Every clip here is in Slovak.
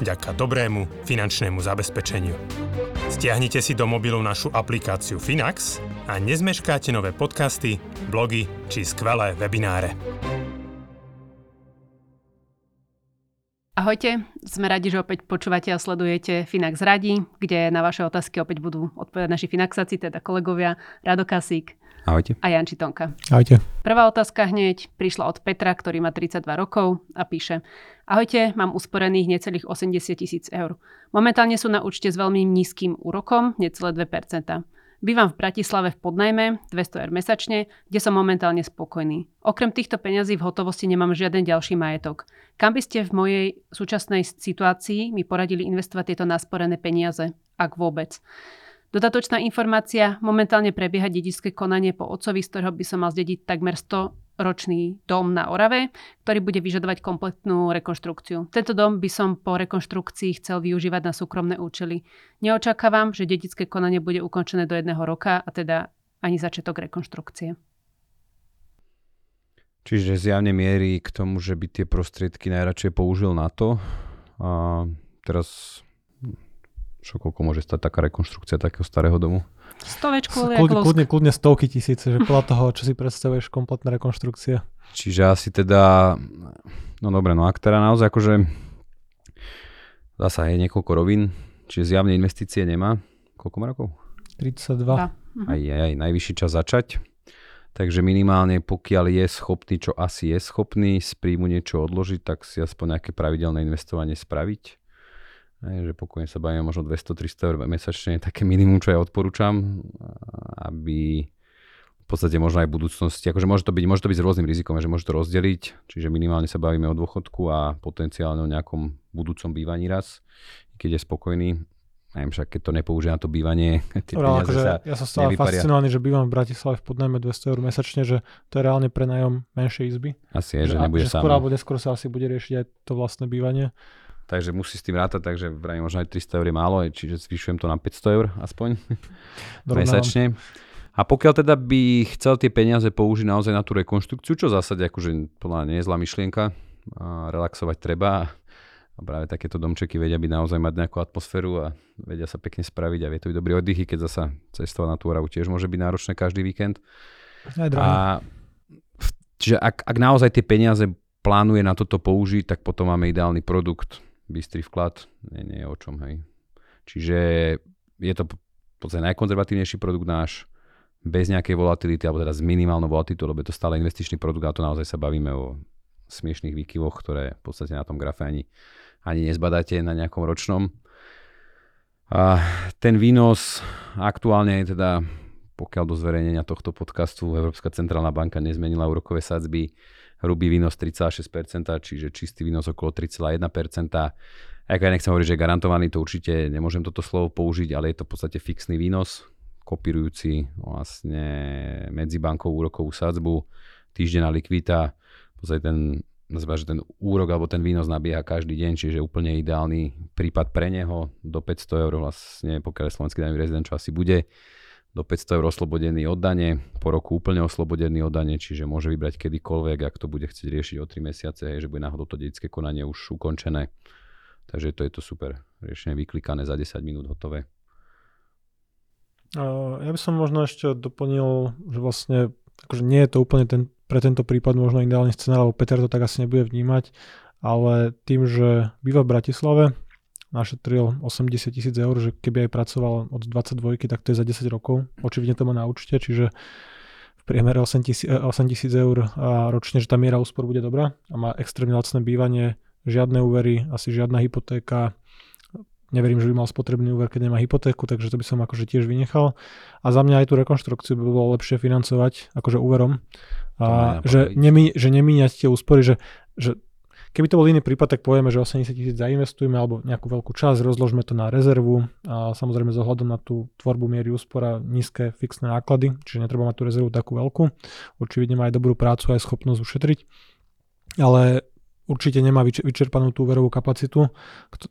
vďaka dobrému finančnému zabezpečeniu. Stiahnite si do mobilu našu aplikáciu Finax a nezmeškáte nové podcasty, blogy či skvelé webináre. Ahojte, sme radi, že opäť počúvate a sledujete Finax Radi, kde na vaše otázky opäť budú odpovedať naši Finaxaci, teda kolegovia Rado Ahojte. A Janči Tonka. Ahojte. Prvá otázka hneď prišla od Petra, ktorý má 32 rokov a píše Ahojte, mám usporených necelých 80 tisíc eur. Momentálne sú na účte s veľmi nízkym úrokom, necelé 2%. Bývam v Bratislave v podnajme, 200 eur mesačne, kde som momentálne spokojný. Okrem týchto peňazí v hotovosti nemám žiaden ďalší majetok. Kam by ste v mojej súčasnej situácii mi poradili investovať tieto nasporené peniaze, ak vôbec? Dodatočná informácia, momentálne prebieha dedičské konanie po otcovi, z ktorého by som mal zdediť takmer 100 ročný dom na Orave, ktorý bude vyžadovať kompletnú rekonštrukciu. Tento dom by som po rekonštrukcii chcel využívať na súkromné účely. Neočakávam, že dedické konanie bude ukončené do jedného roka a teda ani začiatok rekonštrukcie. Čiže zjavne mierí k tomu, že by tie prostriedky najradšej použil na to. A teraz čo koľko môže stať taká rekonštrukcia takého starého domu? Stovečku, ale kľudne, kľudne, kľudne stovky tisíce, že podľa toho, čo si predstavuješ, kompletná rekonštrukcia. Čiže asi teda, no dobre, no ak teda naozaj akože zasa je niekoľko rovín, čiže zjavne investície nemá. Koľko má rokov? 32. Mhm. Aj, aj, aj najvyšší čas začať. Takže minimálne pokiaľ je schopný, čo asi je schopný z príjmu niečo odložiť, tak si aspoň nejaké pravidelné investovanie spraviť Hej, že pokojne sa bavíme možno 200-300 eur mesačne, také minimum, čo ja odporúčam, aby v podstate možno aj v budúcnosti, akože môže to byť, môže to byť s rôznym rizikom, že môže to rozdeliť, čiže minimálne sa bavíme o dôchodku a potenciálne o nejakom budúcom bývaní raz, keď je spokojný, neviem však, keď to nepoužije na to bývanie, tie Dobre, akože sa ja som stále nevyparia. fascinovaný, že bývam v Bratislave v podnajme 200 eur mesačne, že to je reálne prenájom menšej izby. Asi je, že, a, nebude že skôr alebo neskôr sa asi bude riešiť aj to vlastné bývanie. Takže musí s tým rátať, takže vrajím, možno aj 300 eur je málo, čiže zvyšujem to na 500 eur aspoň Dorovnávam. mesačne. A pokiaľ teda by chcel tie peniaze použiť naozaj na tú rekonštrukciu, čo v zásade akože podľa nie je zlá myšlienka, a relaxovať treba a práve takéto domčeky vedia byť naozaj mať nejakú atmosféru a vedia sa pekne spraviť a vie to byť dobrý oddych, keď zasa cestovať na tú Oravu tiež môže byť náročné každý víkend. Aj. A v- čiže ak, ak naozaj tie peniaze plánuje na toto použiť, tak potom máme ideálny produkt, bystrý vklad, nie, nie je o čom, hej. Čiže je to v podstate najkonzervatívnejší produkt náš, bez nejakej volatility, alebo teda s minimálnou volatilitou, lebo je to stále investičný produkt a to naozaj sa bavíme o smiešných výkyvoch, ktoré v podstate na tom grafe ani, ani nezbadáte na nejakom ročnom. A ten výnos aktuálne je teda, pokiaľ do zverejnenia tohto podcastu Európska centrálna banka nezmenila úrokové sadzby, hrubý výnos 3,6%, čiže čistý výnos okolo 3,1%. Ak ja nechcem hovoriť, že garantovaný, to určite nemôžem toto slovo použiť, ale je to v podstate fixný výnos, kopírujúci vlastne medzibankovú úrokovú sadzbu, týždenná likvita, v podstate ten, nazýva, že ten úrok alebo ten výnos nabieha každý deň, čiže úplne ideálny prípad pre neho, do 500 eur vlastne, pokiaľ je slovenský daňový rezident, čo asi bude, do 500 eur oslobodený od dane, po roku úplne oslobodený od dane, čiže môže vybrať kedykoľvek, ak to bude chcieť riešiť o 3 mesiace, hej, že bude náhodou to dedické konanie už ukončené. Takže to je to super riešenie, vyklikané za 10 minút hotové. Ja by som možno ešte doplnil, že vlastne akože nie je to úplne ten, pre tento prípad možno ideálny scenár, lebo Peter to tak asi nebude vnímať, ale tým, že býva v Bratislave, našetril 80 tisíc eur, že keby aj pracoval od 22, tak to je za 10 rokov. Očividne to má na účte, čiže v priemere 8 tisíc, 8 tisíc eur a ročne, že tá miera úspor bude dobrá a má extrémne lacné bývanie, žiadne úvery, asi žiadna hypotéka, neverím, že by mal spotrebný úver, keď nemá hypotéku, takže to by som akože tiež vynechal. A za mňa aj tú rekonštrukciu by bolo lepšie financovať akože úverom. A že, nemi, že nemíňať tie úspory, že, že Keby to bol iný prípad, tak povieme, že 80 tisíc zainvestujeme alebo nejakú veľkú časť, rozložme to na rezervu a samozrejme ohľadom na tú tvorbu miery úspora nízke fixné náklady, čiže netreba mať tú rezervu takú veľkú. Určite má aj dobrú prácu, aj schopnosť ušetriť. Ale určite nemá vyčerpanú tú úverovú kapacitu,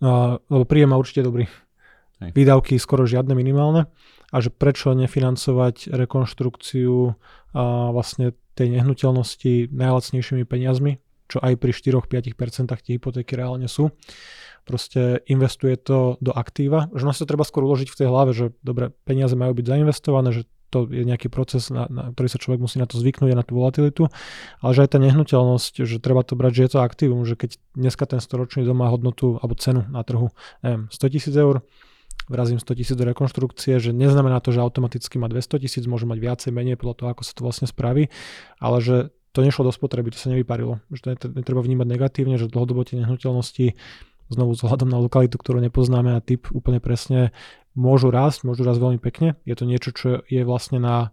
lebo príjem má určite dobrý. Hej. Výdavky skoro žiadne minimálne a že prečo nefinancovať rekonštrukciu a vlastne tej nehnuteľnosti najlacnejšími peniazmi, čo aj pri 4-5% tie hypotéky reálne sú. Proste investuje to do aktíva, že nás to treba skôr uložiť v tej hlave, že dobre, peniaze majú byť zainvestované, že to je nejaký proces, na, na ktorý sa človek musí na to zvyknúť a na tú volatilitu, ale že aj tá nehnuteľnosť, že treba to brať, že je to aktívum, že keď dneska ten storočný dom má hodnotu alebo cenu na trhu, neviem, 100 tisíc eur, vrazím 100 tisíc do rekonštrukcie, že neznamená to, že automaticky má 200 tisíc, môže mať viacej, menej podľa toho, ako sa to vlastne spraví, ale že to nešlo do spotreby, to sa nevyparilo. Že to netreba vnímať negatívne, že dlhodobo tie nehnuteľnosti znovu vzhľadom na lokalitu, ktorú nepoznáme a typ úplne presne môžu rásť, môžu rásť veľmi pekne. Je to niečo, čo je vlastne na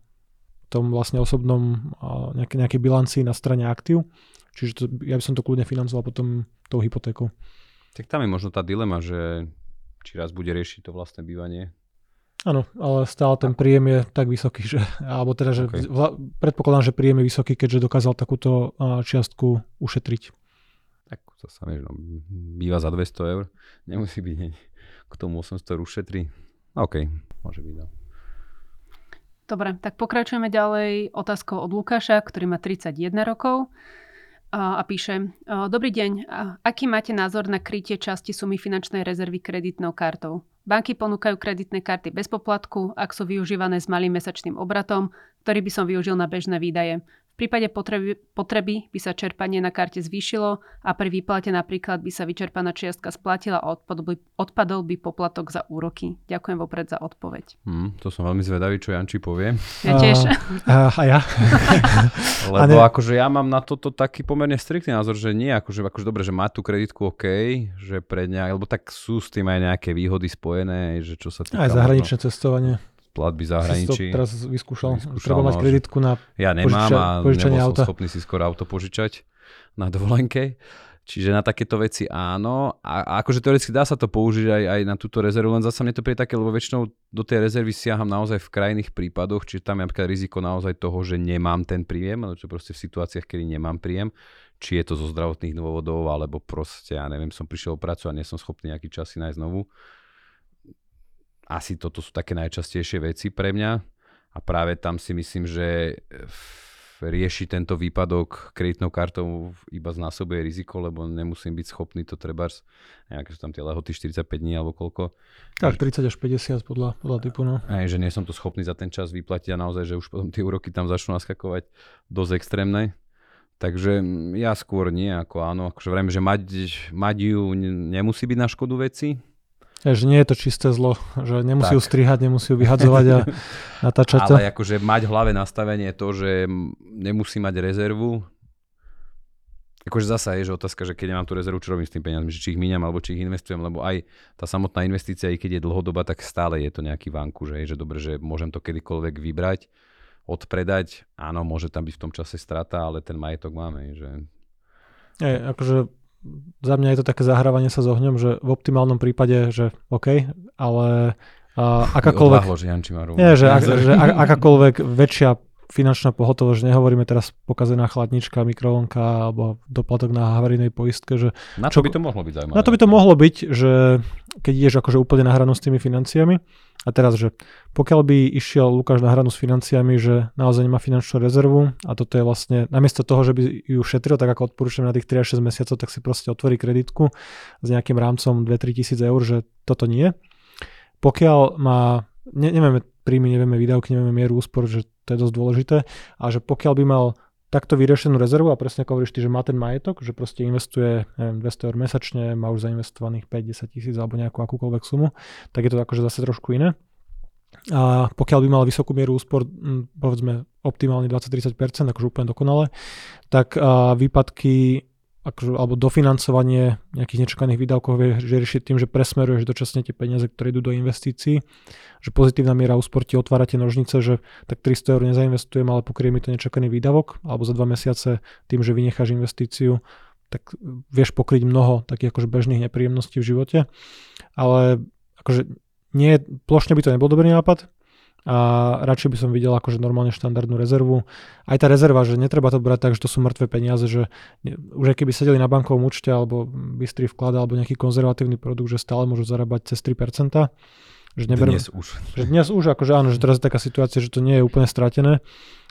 tom vlastne osobnom nejaké, nejaké bilancii na strane aktív. Čiže to, ja by som to kľudne financoval potom tou hypotékou. Tak tam je možno tá dilema, že či raz bude riešiť to vlastné bývanie. Áno, ale stále ten príjem je tak vysoký, že, alebo teda, že okay. vla, predpokladám, že príjem je vysoký, keďže dokázal takúto čiastku ušetriť. Tak to sa vieš, no, býva za 200 eur, nemusí byť k tomu 800 eur ušetrí. OK, môže byť. No. Dobre, tak pokračujeme ďalej otázkou od Lukáša, ktorý má 31 rokov a píše Dobrý deň, aký máte názor na krytie časti sumy finančnej rezervy kreditnou kartou? Banky ponúkajú kreditné karty bez poplatku, ak sú využívané s malým mesačným obratom, ktorý by som využil na bežné výdaje prípade potreby, potreby by sa čerpanie na karte zvýšilo a pri výplate napríklad by sa vyčerpaná čiastka splatila a odpadol by, odpadol by poplatok za úroky. Ďakujem vopred za odpoveď. Hmm, to som veľmi zvedavý, čo Janči povie. Ja tiež. A, a ja? Lebo a akože ja mám na toto taký pomerne striktný názor, že nie, akože, akože dobre, že má tú kreditku OK, že pre nejak, lebo tak sú s tým aj nejaké výhody spojené, že čo sa týka... Aj zahraničné možno, cestovanie platby zahraničí. Si to teraz vyskúšal. vyskúšal Treba mať no, kreditku na Ja nemám požiča- a nebol auta. som schopný si skoro auto požičať na dovolenke. Čiže na takéto veci áno. A, a akože teoreticky dá sa to použiť aj, aj na túto rezervu, len zase mne to príde také, lebo väčšinou do tej rezervy siaham naozaj v krajných prípadoch, čiže tam je napríklad riziko naozaj toho, že nemám ten príjem, ale čo proste v situáciách, kedy nemám príjem, či je to zo zdravotných dôvodov, alebo proste, ja neviem, som prišiel o prácu a nie som schopný nejaký čas si nájsť znovu asi toto sú také najčastejšie veci pre mňa a práve tam si myslím, že rieši tento výpadok kreditnou kartou iba znásobuje riziko, lebo nemusím byť schopný to treba nejaké sú tam tie lehoty 45 dní alebo koľko. Tak 30 až 50 podľa, podľa typu. No. Aj, že nie som to schopný za ten čas vyplatiť a naozaj, že už potom tie úroky tam začnú naskakovať dosť extrémne. Takže ja skôr nie ako áno. Akože vrajme, že mať, mať ju nemusí byť na škodu veci, ja, že nie je to čisté zlo, že nemusí tak. ju strihať, nemusí ju vyhadzovať a natáčať to. Ale akože mať v hlave nastavenie to, že nemusí mať rezervu, akože zasa je, že otázka, že keď nemám tú rezervu, čo robím s tým peniazmi, že či ich míňam alebo či ich investujem, lebo aj tá samotná investícia, aj keď je dlhodoba, tak stále je to nejaký vanku, že že dobre, že môžem to kedykoľvek vybrať, odpredať, áno, môže tam byť v tom čase strata, ale ten majetok máme, že... Je, akože za mňa je to také zahrávanie sa s ohňom, že v optimálnom prípade, že OK, ale uh, akákoľvek... Odváhlo, že Janči má nie, že, ak, že ak, akákoľvek väčšia finančná pohotovosť, že nehovoríme teraz pokazená chladnička, mikrovlnka alebo doplatok na havarijnej poistke. Že na čo by to mohlo byť zaujímavé? Na to by to mohlo byť, že keď ideš akože úplne na hranu s tými financiami, a teraz, že pokiaľ by išiel Lukáš na hranu s financiami, že naozaj nemá finančnú rezervu a toto je vlastne, namiesto toho, že by ju šetril, tak ako odporúčam na tých 3 až 6 mesiacov, tak si proste otvorí kreditku s nejakým rámcom 2-3 tisíc eur, že toto nie. Pokiaľ má, ne, nevieme príjmy, nevieme výdavky, nevieme mieru úspor, že to je dosť dôležité, a že pokiaľ by mal takto vyriešenú rezervu a presne ako hovoríš ty, že má ten majetok, že proste investuje neviem, 200 eur mesačne, má už zainvestovaných 5-10 tisíc alebo nejakú akúkoľvek sumu, tak je to akože zase trošku iné. A pokiaľ by mal vysokú mieru úspor, povedzme optimálne 20-30%, akože úplne dokonale, tak výpadky akože, alebo dofinancovanie nejakých nečakaných výdavkov vieš riešiť tým, že presmeruješ dočasne tie peniaze, ktoré idú do investícií, že pozitívna miera úspor ti otvára tie nožnice, že tak 300 eur nezainvestujem, ale pokrie mi to nečakaný výdavok, alebo za dva mesiace tým, že vynecháš investíciu, tak vieš pokryť mnoho takých akože bežných nepríjemností v živote. Ale akože nie, plošne by to nebol dobrý nápad, a radšej by som videl akože normálne štandardnú rezervu. Aj tá rezerva, že netreba to brať tak, že to sú mŕtve peniaze, že už aj keby sedeli na bankovom účte alebo bystrý vklad alebo nejaký konzervatívny produkt, že stále môžu zarábať cez 3%. Že neberme, dnes už. Že dnes už, akože áno, že teraz je taká situácia, že to nie je úplne stratené.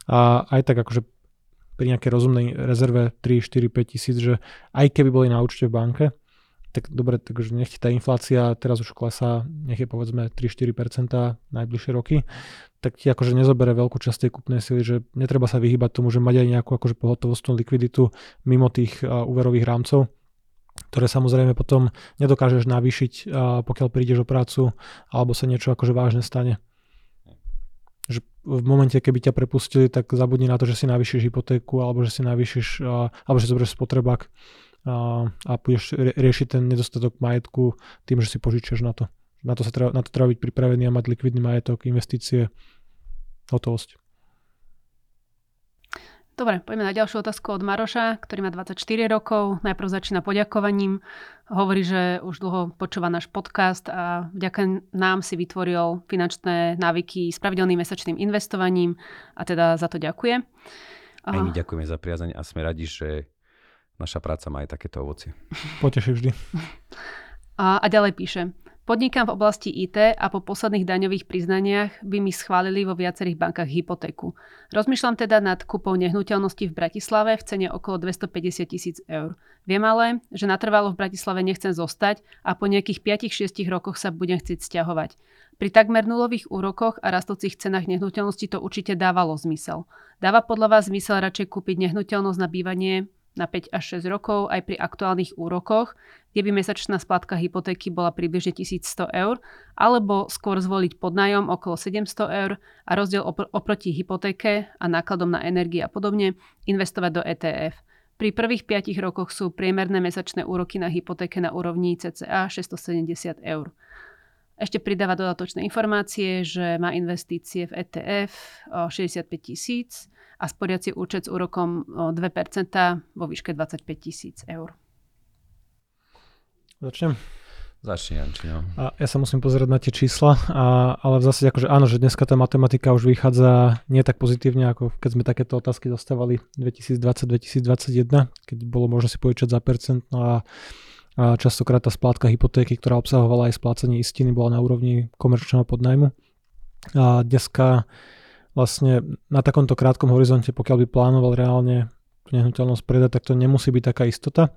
A aj tak akože pri nejakej rozumnej rezerve 3, 4, 5 tisíc, že aj keby boli na účte v banke, tak dobre, takže nech tá inflácia teraz už klesá, nech je povedzme 3-4% najbližšie roky, tak ti akože nezobere veľkú časť tej kúpnej sily, že netreba sa vyhýbať tomu, že mať aj nejakú akože pohotovostnú likviditu mimo tých úverových rámcov, ktoré samozrejme potom nedokážeš navýšiť, pokiaľ prídeš o prácu alebo sa niečo akože vážne stane. Že v momente, keby ťa prepustili, tak zabudni na to, že si navýšiš hypotéku alebo že si navýšiš, alebo že zoberieš spotrebák a, a budeš riešiť ten nedostatok majetku tým, že si požičiaš na to. Na to, sa treba, na to treba byť pripravený a mať likvidný majetok, investície, hotovosť. Dobre, poďme na ďalšiu otázku od Maroša, ktorý má 24 rokov. Najprv začína poďakovaním. Hovorí, že už dlho počúva náš podcast a vďaka nám si vytvoril finančné návyky s pravidelným mesačným investovaním a teda za to ďakuje. Aj my ďakujeme za priazeň a sme radi, že naša práca má aj takéto ovocie. Poteší vždy. A, a ďalej píše. Podnikám v oblasti IT a po posledných daňových priznaniach by mi schválili vo viacerých bankách hypotéku. Rozmýšľam teda nad kúpou nehnuteľnosti v Bratislave v cene okolo 250 tisíc eur. Viem ale, že natrvalo v Bratislave nechcem zostať a po nejakých 5-6 rokoch sa budem chcieť stiahovať. Pri takmer nulových úrokoch a rastúcich cenách nehnuteľnosti to určite dávalo zmysel. Dáva podľa vás zmysel radšej kúpiť nehnuteľnosť na bývanie na 5 až 6 rokov aj pri aktuálnych úrokoch, kde by mesačná splátka hypotéky bola približne 1100 eur, alebo skôr zvoliť podnájom okolo 700 eur a rozdiel opr- oproti hypotéke a nákladom na energie a podobne investovať do ETF. Pri prvých 5 rokoch sú priemerné mesačné úroky na hypotéke na úrovni cca 670 eur. Ešte pridáva dodatočné informácie, že má investície v ETF 65 tisíc a sporiaci účet s úrokom 2% vo výške 25 tisíc eur. Začnem? Začni, Janči, no. A ja sa musím pozerať na tie čísla, a, ale v zásade akože áno, že dneska tá matematika už vychádza nie tak pozitívne, ako keď sme takéto otázky dostávali 2020-2021, keď bolo možno si požičať za percent, no a, a častokrát tá splátka hypotéky, ktorá obsahovala aj splácanie istiny, bola na úrovni komerčného podnajmu. A dneska vlastne na takomto krátkom horizonte, pokiaľ by plánoval reálne tú nehnuteľnosť predať, tak to nemusí byť taká istota.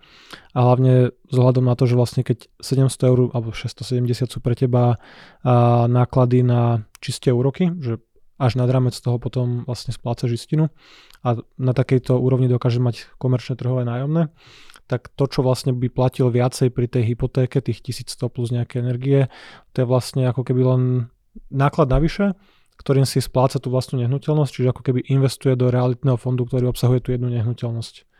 A hlavne vzhľadom na to, že vlastne keď 700 eur alebo 670 sú pre teba a náklady na čisté úroky, že až nad rámec toho potom vlastne splácaš istinu a na takejto úrovni dokáže mať komerčné trhové nájomné, tak to, čo vlastne by platil viacej pri tej hypotéke, tých 1100 plus nejaké energie, to je vlastne ako keby len náklad navyše, ktorým si spláca tú vlastnú nehnuteľnosť, čiže ako keby investuje do realitného fondu, ktorý obsahuje tú jednu nehnuteľnosť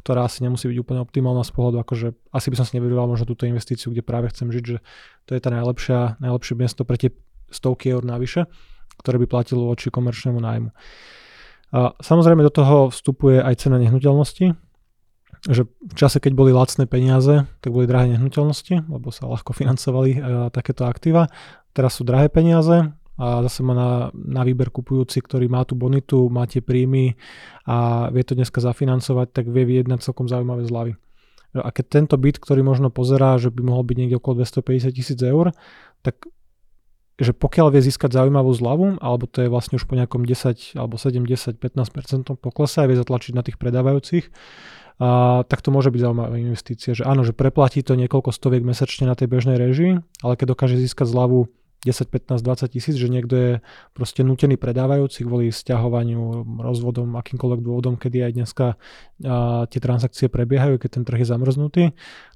ktorá asi nemusí byť úplne optimálna z pohľadu, akože asi by som si nevyroval možno túto investíciu, kde práve chcem žiť, že to je tá najlepšia, najlepšie miesto pre tie stovky eur navyše, ktoré by platilo voči komerčnému nájmu. A samozrejme do toho vstupuje aj cena nehnuteľnosti, že v čase, keď boli lacné peniaze, tak boli drahé nehnuteľnosti, lebo sa ľahko financovali takéto aktíva. Teraz sú drahé peniaze, a zase má na, na výber kupujúci, ktorý má tú bonitu, má tie príjmy a vie to dneska zafinancovať, tak vie vyjednať celkom zaujímavé zľavy. A keď tento byt, ktorý možno pozerá, že by mohol byť niekde okolo 250 tisíc eur, tak že pokiaľ vie získať zaujímavú zľavu, alebo to je vlastne už po nejakom 10 alebo 7, 10, 15% poklese a vie zatlačiť na tých predávajúcich, a, tak to môže byť zaujímavá investícia, že áno, že preplatí to niekoľko stoviek mesačne na tej bežnej režii, ale keď dokáže získať zľavu 10, 15, 20 tisíc, že niekto je proste nutený predávajúci kvôli stiahovaniu, rozvodom, akýmkoľvek dôvodom, kedy aj dneska a, tie transakcie prebiehajú, keď ten trh je zamrznutý,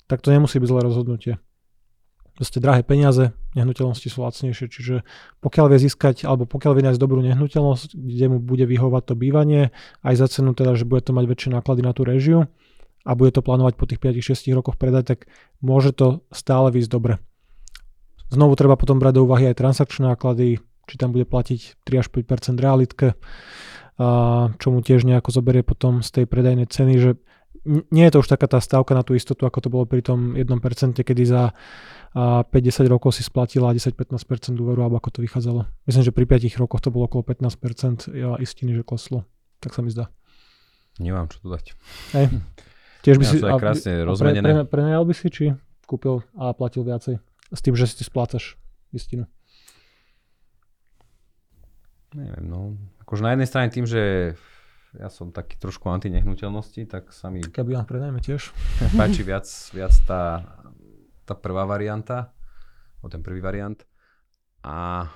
tak to nemusí byť zlé rozhodnutie. Proste drahé peniaze, nehnuteľnosti sú lacnejšie, čiže pokiaľ vie získať, alebo pokiaľ vie nájsť dobrú nehnuteľnosť, kde mu bude vyhovať to bývanie, aj za cenu teda, že bude to mať väčšie náklady na tú režiu a bude to plánovať po tých 5-6 rokoch predať, tak môže to stále výsť dobre. Znovu treba potom brať do úvahy aj transakčné náklady, či tam bude platiť 3 až 5 realitke, a čo mu tiež nejako zoberie potom z tej predajnej ceny, že nie je to už taká tá stávka na tú istotu, ako to bolo pri tom 1%, kedy za 5-10 rokov si splatila 10-15% úveru, alebo ako to vychádzalo. Myslím, že pri 5 rokoch to bolo okolo 15% istiny, že kleslo. Tak sa mi zdá. Nemám čo dodať. Hej. Tiež by Ja si... to je krásne rozmenené. Pre, pre, prenajal by si, či kúpil a platil viacej? S tým, že si splácaš istinu. Neviem, no. Akože na jednej strane tým, že ja som taký trošku anti nehnuteľnosti, tak sa mi Keby vám prenajme tiež. páči viac, viac tá, tá prvá varianta, o ten prvý variant. A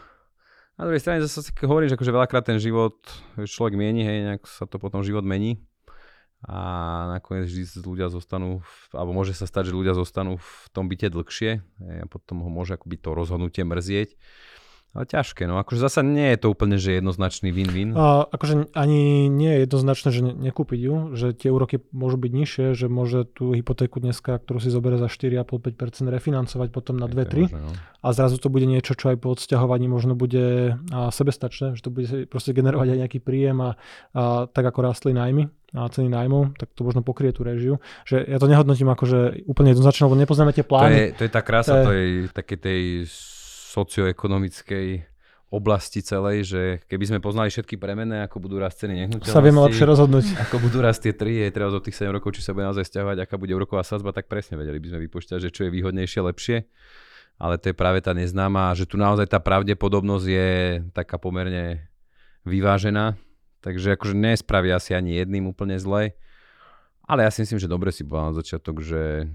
na druhej strane zase si hovorím, že akože veľakrát ten život človek mieni, hej, nejak sa to potom život mení. A nakoniec vždy ľudia zostanú, v, alebo môže sa stať, že ľudia zostanú v tom byte dlhšie a potom ho môže akoby to rozhodnutie mrzieť. Ale ťažké, no akože zasa nie je to úplne, že jednoznačný win-win. A akože ani nie je jednoznačné, že ne, nekúpiť ju, že tie úroky môžu byť nižšie, že môže tú hypotéku dneska, ktorú si zoberie za 4,5-5% refinancovať potom na Je to 2-3 možné, no. a zrazu to bude niečo, čo aj po odsťahovaní možno bude a, sebestačné, že to bude proste generovať aj nejaký príjem a, a tak ako rástli nájmy a ceny nájmov, tak to možno pokrie tú režiu. Že ja to nehodnotím ako, že úplne jednoznačne, lebo nepoznáme tie To plány. je, to je tá krása To tej, takej tej socioekonomickej oblasti celej, že keby sme poznali všetky premenné, ako budú rast ceny nehnuteľnosti, sa vieme lepšie rozhodnúť. ako budú rast tie tri, je treba od tých 7 rokov, či sa bude naozaj stiahovať, aká bude úroková sadzba, tak presne vedeli by sme vypočítať, že čo je výhodnejšie, lepšie. Ale to je práve tá neznáma, že tu naozaj tá pravdepodobnosť je taká pomerne vyvážená. Takže akože nespravia asi ani jedným úplne zle. Ale ja si myslím, že dobre si povedal na začiatok, že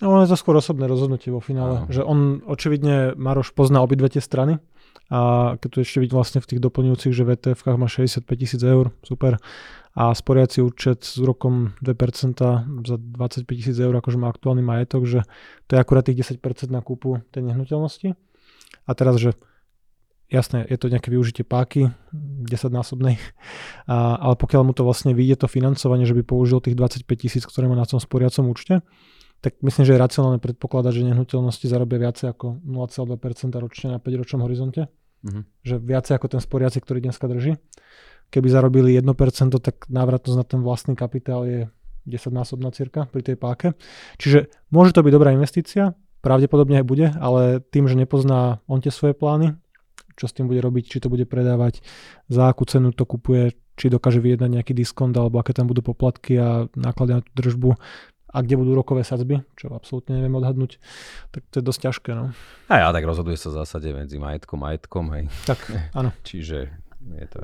No, ono je to skôr osobné rozhodnutie vo finále. Áno. Že on očividne, Maroš pozná obidve tie strany a keď tu ešte vidím vlastne v tých doplňujúcich, že VTF má 65 tisíc eur, super. A sporiaci účet s úrokom 2% za 25 tisíc eur, akože má aktuálny majetok, že to je akurát tých 10% na kúpu tej nehnuteľnosti. A teraz, že jasné, je to nejaké využitie páky, 10-násobnej, a, ale pokiaľ mu to vlastne vyjde to financovanie, že by použil tých 25 tisíc, ktoré má na tom sporiacom účte, tak myslím, že je racionálne predpokladať, že nehnuteľnosti zarobia viacej ako 0,2% ročne na 5-ročnom horizonte. Mhm. Že viacej ako ten sporiaci, ktorý dneska drží. Keby zarobili 1%, tak návratnosť na ten vlastný kapitál je 10-násobná cirka pri tej páke. Čiže môže to byť dobrá investícia, pravdepodobne aj bude, ale tým, že nepozná on tie svoje plány, čo s tým bude robiť, či to bude predávať, za akú cenu to kupuje, či dokáže vyjednať nejaký diskont, alebo aké tam budú poplatky a náklady na tú držbu a kde budú rokové sadzby, čo absolútne neviem odhadnúť, tak to je dosť ťažké. No. A ja tak rozhoduje sa v zásade medzi majetkom a majetkom, hej. Tak, áno. Čiže je to...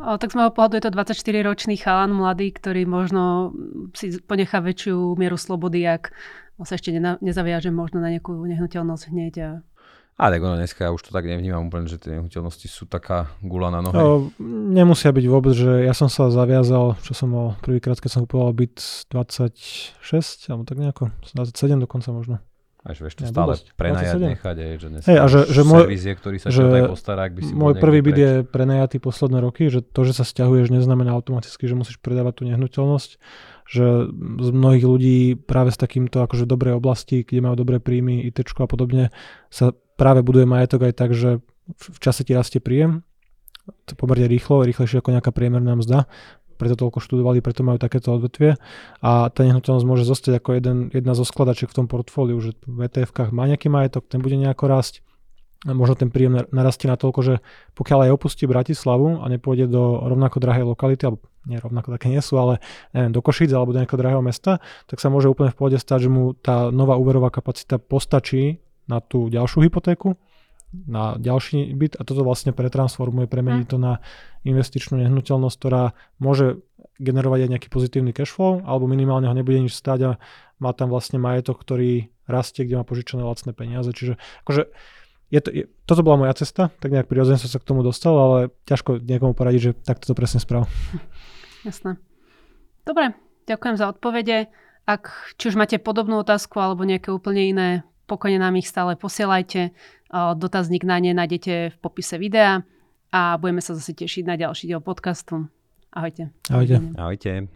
O, tak z môjho pohľadu je to 24-ročný chalan mladý, ktorý možno si ponechá väčšiu mieru slobody, ak sa ešte nezaviaže možno na nejakú nehnuteľnosť hneď. A... A tak ono dneska ja už to tak nevnímam úplne, že tie nehnuteľnosti sú taká gula na nohe. No, nemusia byť vôbec, že ja som sa zaviazal, čo som mal prvýkrát, keď som kupoval byt 26, alebo tak nejako, 27 dokonca možno. Až vieš to Ja, stále prenajať 27. nechať, hej, že dnes Hej, a že- že môj- servis je, ktorý sa že aj postará, ak by si Môj prvý byt je prenajatý posledné roky, že to, že sa stiahuješ, neznamená automaticky, že musíš predávať tú nehnuteľnosť. Že z mnohých ľudí práve s takýmto akože dobrej oblasti, kde majú dobré príjmy, IT a podobne, sa práve buduje majetok aj tak, že v čase ti rastie príjem, to pomerne rýchlo, rýchlejšie ako nejaká priemerná mzda, preto toľko študovali, preto majú takéto odvetvie. A tá nehnuteľnosť môže zostať ako jeden, jedna zo skladačiek v tom portfóliu, že v ETF má nejaký majetok, ten bude nejako rásť, možno ten príjem nar- narastie na toľko, že pokiaľ aj opustí Bratislavu a nepôjde do rovnako drahej lokality, alebo nie rovnako také nie sú, ale neviem, do Košíc alebo do nejakého drahého mesta, tak sa môže úplne v pohode stať, že mu tá nová úverová kapacita postačí na tú ďalšiu hypotéku, na ďalší byt a toto vlastne pretransformuje, premení to na investičnú nehnuteľnosť, ktorá môže generovať aj nejaký pozitívny cashflow, alebo minimálne ho nebude nič stáť a má tam vlastne majetok, ktorý rastie, kde má požičané lacné peniaze. Čiže akože je to, je, toto bola moja cesta, tak nejak prirodzene som sa k tomu dostal, ale ťažko niekomu poradiť, že takto to presne sprav. Jasné. Dobre, ďakujem za odpovede. Ak či už máte podobnú otázku alebo nejaké úplne iné, pokojne nám ich stále posielajte. Dotazník na ne nájdete v popise videa a budeme sa zase tešiť na ďalší diel podcastu. Ahojte. Ahojte. Ahojte.